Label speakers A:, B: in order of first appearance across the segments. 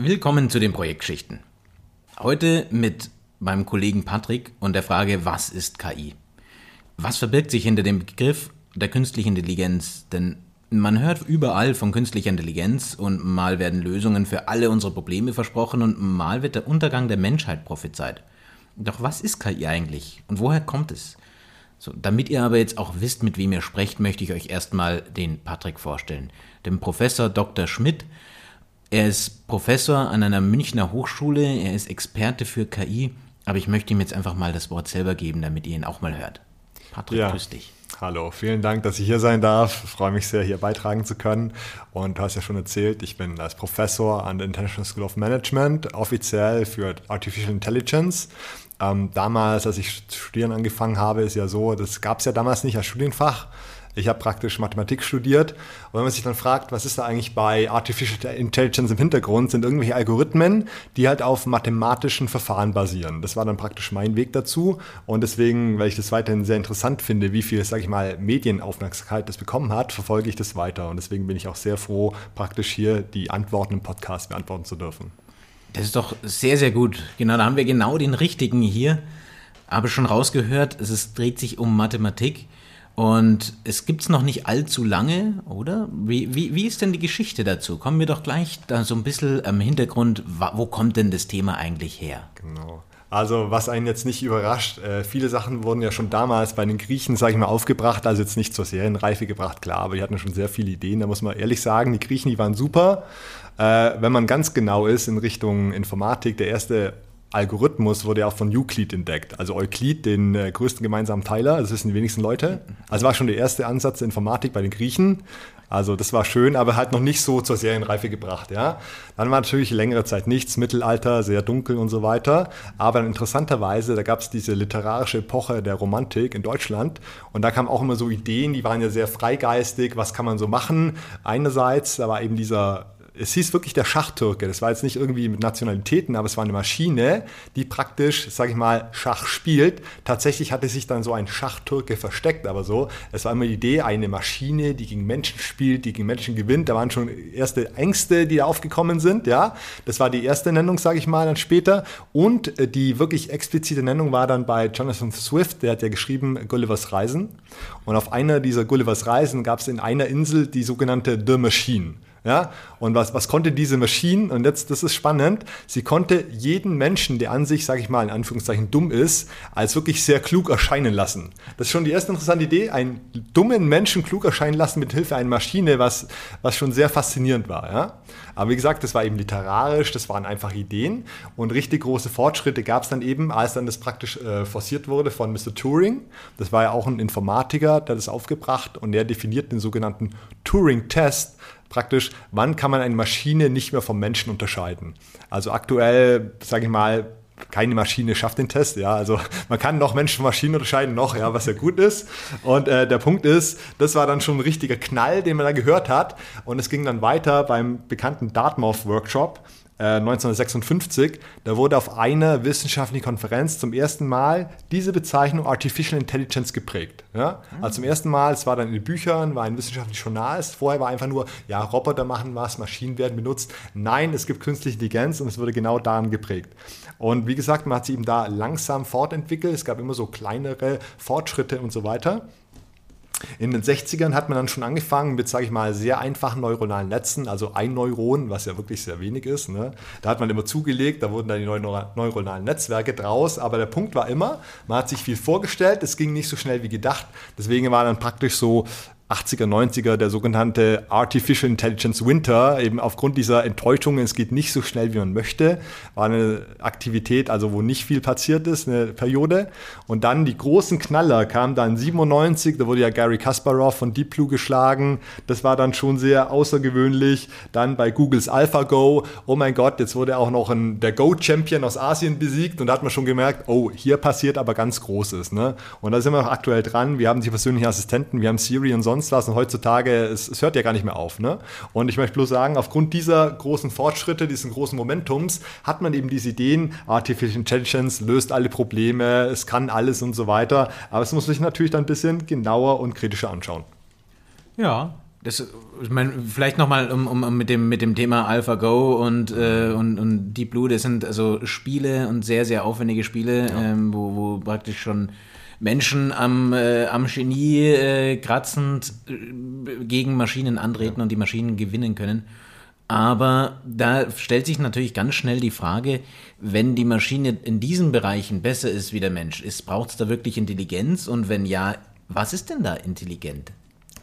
A: Willkommen zu den Projektschichten. Heute mit meinem Kollegen Patrick und der Frage, was ist KI? Was verbirgt sich hinter dem Begriff der künstlichen Intelligenz? Denn man hört überall von künstlicher Intelligenz und mal werden Lösungen für alle unsere Probleme versprochen und mal wird der Untergang der Menschheit prophezeit. Doch was ist KI eigentlich und woher kommt es? So, damit ihr aber jetzt auch wisst, mit wem ihr sprecht, möchte ich euch erstmal den Patrick vorstellen. Dem Professor Dr. Schmidt er ist Professor an einer Münchner Hochschule, er ist Experte für KI, aber ich möchte ihm jetzt einfach mal das Wort selber geben, damit ihr ihn auch mal hört.
B: Patrick, ja. grüß dich. Hallo, vielen Dank, dass ich hier sein darf. Ich freue mich sehr, hier beitragen zu können. Und du hast ja schon erzählt, ich bin als Professor an der International School of Management, offiziell für Artificial Intelligence. Ähm, damals, als ich studieren angefangen habe, ist ja so, das gab es ja damals nicht als Studienfach. Ich habe praktisch Mathematik studiert. Und wenn man sich dann fragt, was ist da eigentlich bei Artificial Intelligence im Hintergrund, sind irgendwelche Algorithmen, die halt auf mathematischen Verfahren basieren. Das war dann praktisch mein Weg dazu. Und deswegen, weil ich das weiterhin sehr interessant finde, wie viel, sage ich mal, Medienaufmerksamkeit das bekommen hat, verfolge ich das weiter. Und deswegen bin ich auch sehr froh, praktisch hier die Antworten im Podcast beantworten zu dürfen.
A: Das ist doch sehr, sehr gut. Genau, da haben wir genau den richtigen hier. Aber schon rausgehört, es dreht sich um Mathematik. Und es gibt es noch nicht allzu lange, oder? Wie, wie, wie ist denn die Geschichte dazu? Kommen wir doch gleich da so ein bisschen am Hintergrund, wo kommt denn das Thema eigentlich her?
B: Genau. Also was einen jetzt nicht überrascht, äh, viele Sachen wurden ja schon damals bei den Griechen, sage ich mal, aufgebracht, also jetzt nicht zur Serienreife gebracht, klar, aber die hatten schon sehr viele Ideen, da muss man ehrlich sagen, die Griechen, die waren super. Äh, wenn man ganz genau ist in Richtung Informatik, der erste Algorithmus wurde ja auch von Euclid entdeckt. Also Euklid, den äh, größten gemeinsamen Teiler, das wissen die wenigsten Leute. Also war schon der erste Ansatz der Informatik bei den Griechen. Also das war schön, aber halt noch nicht so zur Serienreife gebracht. Ja. Dann war natürlich längere Zeit nichts, Mittelalter, sehr dunkel und so weiter. Aber interessanterweise, da gab es diese literarische Epoche der Romantik in Deutschland und da kamen auch immer so Ideen, die waren ja sehr freigeistig, was kann man so machen. Einerseits, da war eben dieser es hieß wirklich der Schachtürke. Das war jetzt nicht irgendwie mit Nationalitäten, aber es war eine Maschine, die praktisch, sage ich mal, Schach spielt. Tatsächlich hatte sich dann so ein Schachtürke versteckt, aber so. Es war immer die Idee, eine Maschine, die gegen Menschen spielt, die gegen Menschen gewinnt. Da waren schon erste Ängste, die da aufgekommen sind. Ja, das war die erste Nennung, sage ich mal, dann später. Und äh, die wirklich explizite Nennung war dann bei Jonathan Swift. Der hat ja geschrieben Gullivers Reisen. Und auf einer dieser Gullivers Reisen gab es in einer Insel die sogenannte The Machine. Ja? Und was, was konnte diese Maschine? Und jetzt, das ist spannend, sie konnte jeden Menschen, der an sich, sage ich mal, in Anführungszeichen dumm ist, als wirklich sehr klug erscheinen lassen. Das ist schon die erste interessante Idee, einen dummen Menschen klug erscheinen lassen mit Hilfe einer Maschine, was, was schon sehr faszinierend war. Ja? Aber wie gesagt, das war eben literarisch, das waren einfach Ideen und richtig große Fortschritte gab es dann eben, als dann das praktisch äh, forciert wurde von Mr. Turing. Das war ja auch ein Informatiker, der das aufgebracht und der definiert den sogenannten Turing-Test praktisch, wann kann man eine Maschine nicht mehr vom Menschen unterscheiden. Also aktuell, sage ich mal, keine Maschine schafft den Test, ja. Also man kann noch Menschen von Maschinen unterscheiden, noch, ja, was ja gut ist. Und äh, der Punkt ist, das war dann schon ein richtiger Knall, den man da gehört hat. Und es ging dann weiter beim bekannten Dartmouth Workshop. 1956, äh, da wurde auf einer wissenschaftlichen Konferenz zum ersten Mal diese Bezeichnung Artificial Intelligence geprägt. Ja? Mhm. Also zum ersten Mal, es war dann in den Büchern, war ein wissenschaftliches Journal, vorher war einfach nur, ja, Roboter machen was, Maschinen werden benutzt. Nein, es gibt künstliche Intelligenz und es wurde genau daran geprägt. Und wie gesagt, man hat sich eben da langsam fortentwickelt, es gab immer so kleinere Fortschritte und so weiter. In den 60ern hat man dann schon angefangen mit, sage ich mal, sehr einfachen neuronalen Netzen, also ein Neuron, was ja wirklich sehr wenig ist. Ne? Da hat man immer zugelegt, da wurden dann die neuronalen Netzwerke draus, aber der Punkt war immer, man hat sich viel vorgestellt, es ging nicht so schnell wie gedacht, deswegen war dann praktisch so 80er, 90er, der sogenannte Artificial Intelligence Winter, eben aufgrund dieser Enttäuschungen, es geht nicht so schnell, wie man möchte, war eine Aktivität, also wo nicht viel passiert ist, eine Periode. Und dann die großen Knaller kamen dann 97, da wurde ja Gary Kasparov von Deep Blue geschlagen, das war dann schon sehr außergewöhnlich. Dann bei Googles AlphaGo, oh mein Gott, jetzt wurde auch noch ein, der Go-Champion aus Asien besiegt und da hat man schon gemerkt, oh, hier passiert aber ganz Großes. Ne? Und da sind wir auch aktuell dran, wir haben die persönlichen Assistenten, wir haben Siri und sonst sonst was. Und heutzutage, es, es hört ja gar nicht mehr auf. Ne? Und ich möchte bloß sagen, aufgrund dieser großen Fortschritte, diesen großen Momentums, hat man eben diese Ideen, Artificial Intelligence löst alle Probleme, es kann alles und so weiter. Aber es muss sich natürlich dann ein bisschen genauer und kritischer anschauen.
A: Ja, Das, ich meine, vielleicht nochmal um, um, mit, dem, mit dem Thema AlphaGo und, äh, und, und Deep Blue, das sind also Spiele und sehr, sehr aufwendige Spiele, ja. ähm, wo, wo praktisch schon Menschen am, äh, am Genie äh, kratzend äh, gegen Maschinen antreten ja. und die Maschinen gewinnen können. Aber da stellt sich natürlich ganz schnell die Frage, wenn die Maschine in diesen Bereichen besser ist wie der Mensch, braucht es da wirklich Intelligenz? Und wenn ja, was ist denn da intelligent?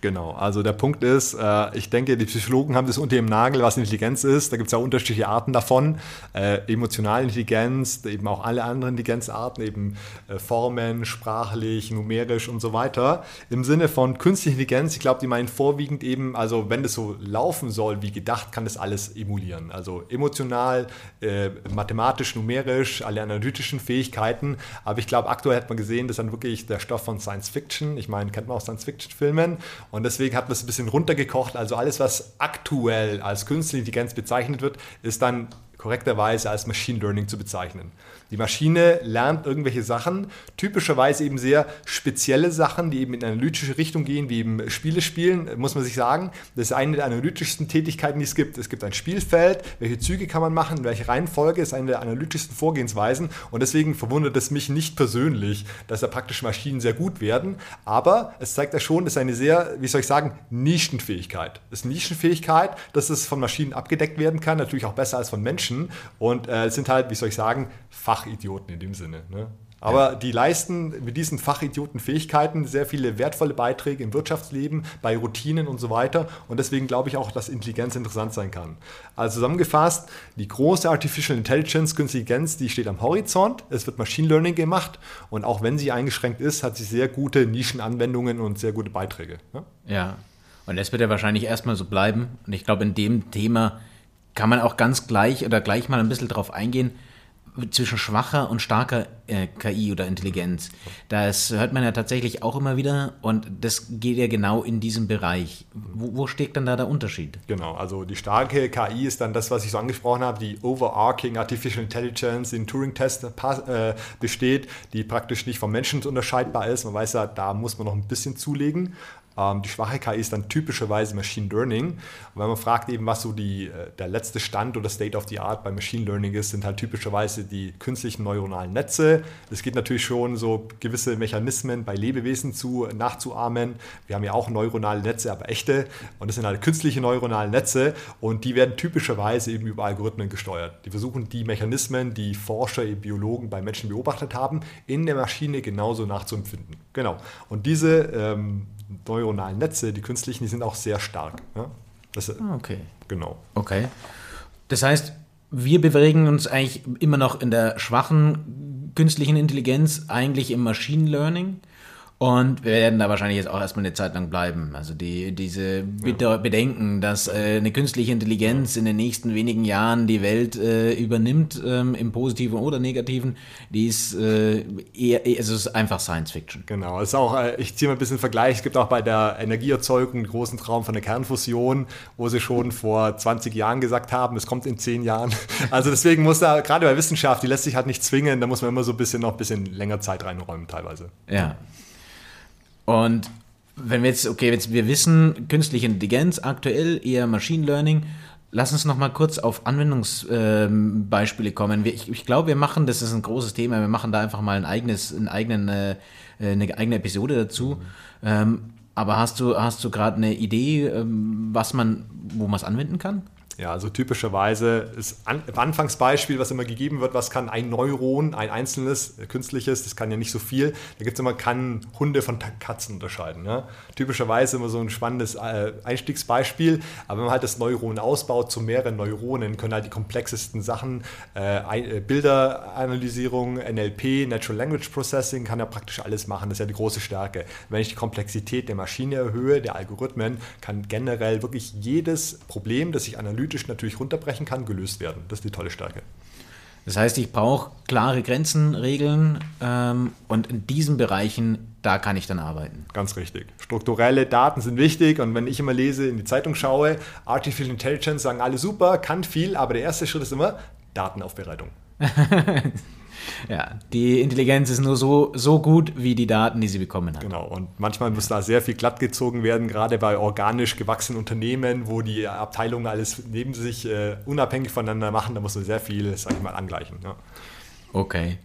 B: Genau, also der Punkt ist, äh, ich denke, die Psychologen haben das unter dem Nagel, was Intelligenz ist. Da gibt es ja unterschiedliche Arten davon. Äh, emotionale Intelligenz, eben auch alle anderen Intelligenzarten, eben äh, Formen, sprachlich, numerisch und so weiter. Im Sinne von künstliche Intelligenz, ich glaube, die meinen vorwiegend eben, also wenn das so laufen soll wie gedacht, kann das alles emulieren. Also emotional, äh, mathematisch, numerisch, alle analytischen Fähigkeiten. Aber ich glaube, aktuell hat man gesehen, das ist dann wirklich der Stoff von Science Fiction. Ich meine, kennt man auch Science-Fiction-Filmen. Und deswegen hat man es ein bisschen runtergekocht. Also alles, was aktuell als künstliche Intelligenz bezeichnet wird, ist dann korrekterweise als Machine Learning zu bezeichnen. Die Maschine lernt irgendwelche Sachen, typischerweise eben sehr spezielle Sachen, die eben in eine analytische Richtung gehen, wie eben Spiele spielen, muss man sich sagen. Das ist eine der analytischsten Tätigkeiten, die es gibt. Es gibt ein Spielfeld, welche Züge kann man machen, welche Reihenfolge ist eine der analytischsten Vorgehensweisen und deswegen verwundert es mich nicht persönlich, dass da praktisch Maschinen sehr gut werden, aber es zeigt ja schon, das ist eine sehr, wie soll ich sagen, Nischenfähigkeit. Das ist Nischenfähigkeit, dass es von Maschinen abgedeckt werden kann, natürlich auch besser als von Menschen und äh, es sind halt, wie soll ich sagen, Fach Fachidioten in dem Sinne. Ne? Aber ja. die leisten mit diesen Fachidioten Fähigkeiten sehr viele wertvolle Beiträge im Wirtschaftsleben, bei Routinen und so weiter. Und deswegen glaube ich auch, dass Intelligenz interessant sein kann. Also zusammengefasst, die große Artificial Intelligence, Künstliche Intelligenz, die steht am Horizont. Es wird Machine Learning gemacht. Und auch wenn sie eingeschränkt ist, hat sie sehr gute Nischenanwendungen und sehr gute Beiträge.
A: Ne? Ja, und das wird ja wahrscheinlich erstmal so bleiben. Und ich glaube, in dem Thema kann man auch ganz gleich oder gleich mal ein bisschen drauf eingehen zwischen schwacher und starker äh, KI oder Intelligenz. Das hört man ja tatsächlich auch immer wieder und das geht ja genau in diesem Bereich. Wo, wo steckt dann da der Unterschied?
B: Genau, also die starke KI ist dann das, was ich so angesprochen habe, die Overarching Artificial Intelligence, die in Turing-Test äh, besteht, die praktisch nicht vom Menschen unterscheidbar ist. Man weiß ja, da muss man noch ein bisschen zulegen. Ähm, die schwache KI ist dann typischerweise Machine Learning. Und wenn man fragt eben, was so die, äh, der letzte Stand oder State of the Art bei Machine Learning ist, sind halt typischerweise die künstlichen neuronalen Netze. Es geht natürlich schon so gewisse Mechanismen bei Lebewesen zu, nachzuahmen. Wir haben ja auch neuronale Netze, aber echte. Und das sind halt künstliche neuronale Netze und die werden typischerweise eben über Algorithmen gesteuert. Die versuchen die Mechanismen, die Forscher, Biologen bei Menschen beobachtet haben, in der Maschine genauso nachzuempfinden. Genau. Und diese ähm, neuronalen Netze, die künstlichen, die sind auch sehr stark. Ja?
A: Das, ah, okay. Genau. Okay. Das heißt, wir bewegen uns eigentlich immer noch in der schwachen künstlichen Intelligenz, eigentlich im Machine Learning. Und wir werden da wahrscheinlich jetzt auch erstmal eine Zeit lang bleiben. Also die, diese ja. Bedenken, dass äh, eine künstliche Intelligenz in den nächsten wenigen Jahren die Welt äh, übernimmt, ähm, im positiven oder negativen, die ist äh, eher, es ist einfach Science Fiction.
B: Genau, es ist auch, äh, ich ziehe mal ein bisschen Vergleich, es gibt auch bei der Energieerzeugung einen großen Traum von der Kernfusion, wo sie schon vor 20 Jahren gesagt haben, es kommt in 10 Jahren. Also deswegen muss da, gerade bei Wissenschaft, die lässt sich halt nicht zwingen, da muss man immer so ein bisschen noch ein bisschen länger Zeit reinräumen teilweise.
A: Ja. Und wenn wir jetzt, okay, jetzt wir wissen, künstliche Intelligenz aktuell eher Machine Learning, lass uns noch mal kurz auf Anwendungsbeispiele ähm, kommen. Ich, ich glaube, wir machen, das ist ein großes Thema, wir machen da einfach mal ein eigenes, einen eigenen, äh, eine eigene Episode dazu. Mhm. Ähm, aber hast du, hast du gerade eine Idee, ähm, was man, wo man es anwenden kann?
B: Ja, also typischerweise ist an, Anfangsbeispiel, was immer gegeben wird, was kann ein Neuron, ein einzelnes, äh, künstliches, das kann ja nicht so viel. Da gibt es immer, kann Hunde von Katzen unterscheiden. Ja? Typischerweise immer so ein spannendes äh, Einstiegsbeispiel, aber wenn man halt das Neuron ausbaut zu mehreren Neuronen, können halt die komplexesten Sachen, äh, äh Bilderanalysierung, NLP, Natural Language Processing, kann ja praktisch alles machen. Das ist ja die große Stärke. Wenn ich die Komplexität der Maschine erhöhe, der Algorithmen, kann generell wirklich jedes Problem, das ich analysiere, analytisch natürlich runterbrechen kann, gelöst werden. Das ist die tolle Stärke.
A: Das heißt, ich brauche klare Grenzen, Regeln ähm, und in diesen Bereichen, da kann ich dann arbeiten.
B: Ganz richtig. Strukturelle Daten sind wichtig und wenn ich immer lese, in die Zeitung schaue, Artificial Intelligence sagen alle super, kann viel, aber der erste Schritt ist immer, Datenaufbereitung.
A: ja, die Intelligenz ist nur so, so gut wie die Daten, die sie bekommen hat.
B: Genau, und manchmal muss da sehr viel glatt gezogen werden, gerade bei organisch gewachsenen Unternehmen, wo die Abteilungen alles neben sich äh, unabhängig voneinander machen, da muss man sehr viel, sag ich mal, angleichen. Ja.
A: Okay.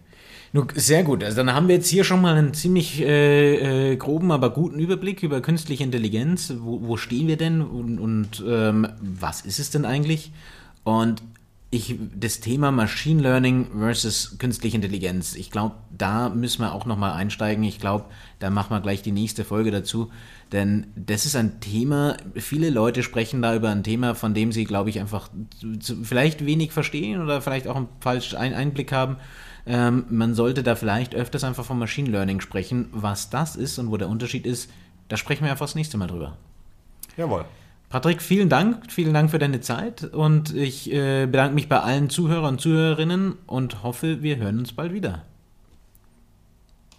A: Nun, sehr gut. Also dann haben wir jetzt hier schon mal einen ziemlich äh, äh, groben, aber guten Überblick über künstliche Intelligenz. Wo, wo stehen wir denn und, und ähm, was ist es denn eigentlich? Und ich, das Thema Machine Learning versus künstliche Intelligenz, ich glaube, da müssen wir auch nochmal einsteigen. Ich glaube, da machen wir gleich die nächste Folge dazu. Denn das ist ein Thema, viele Leute sprechen da über ein Thema, von dem sie, glaube ich, einfach vielleicht wenig verstehen oder vielleicht auch einen falschen Einblick haben. Ähm, man sollte da vielleicht öfters einfach von Machine Learning sprechen. Was das ist und wo der Unterschied ist, da sprechen wir einfach das nächste Mal drüber.
B: Jawohl.
A: Patrick, vielen Dank, vielen Dank für deine Zeit und ich äh, bedanke mich bei allen Zuhörern und Zuhörerinnen und hoffe, wir hören uns bald wieder.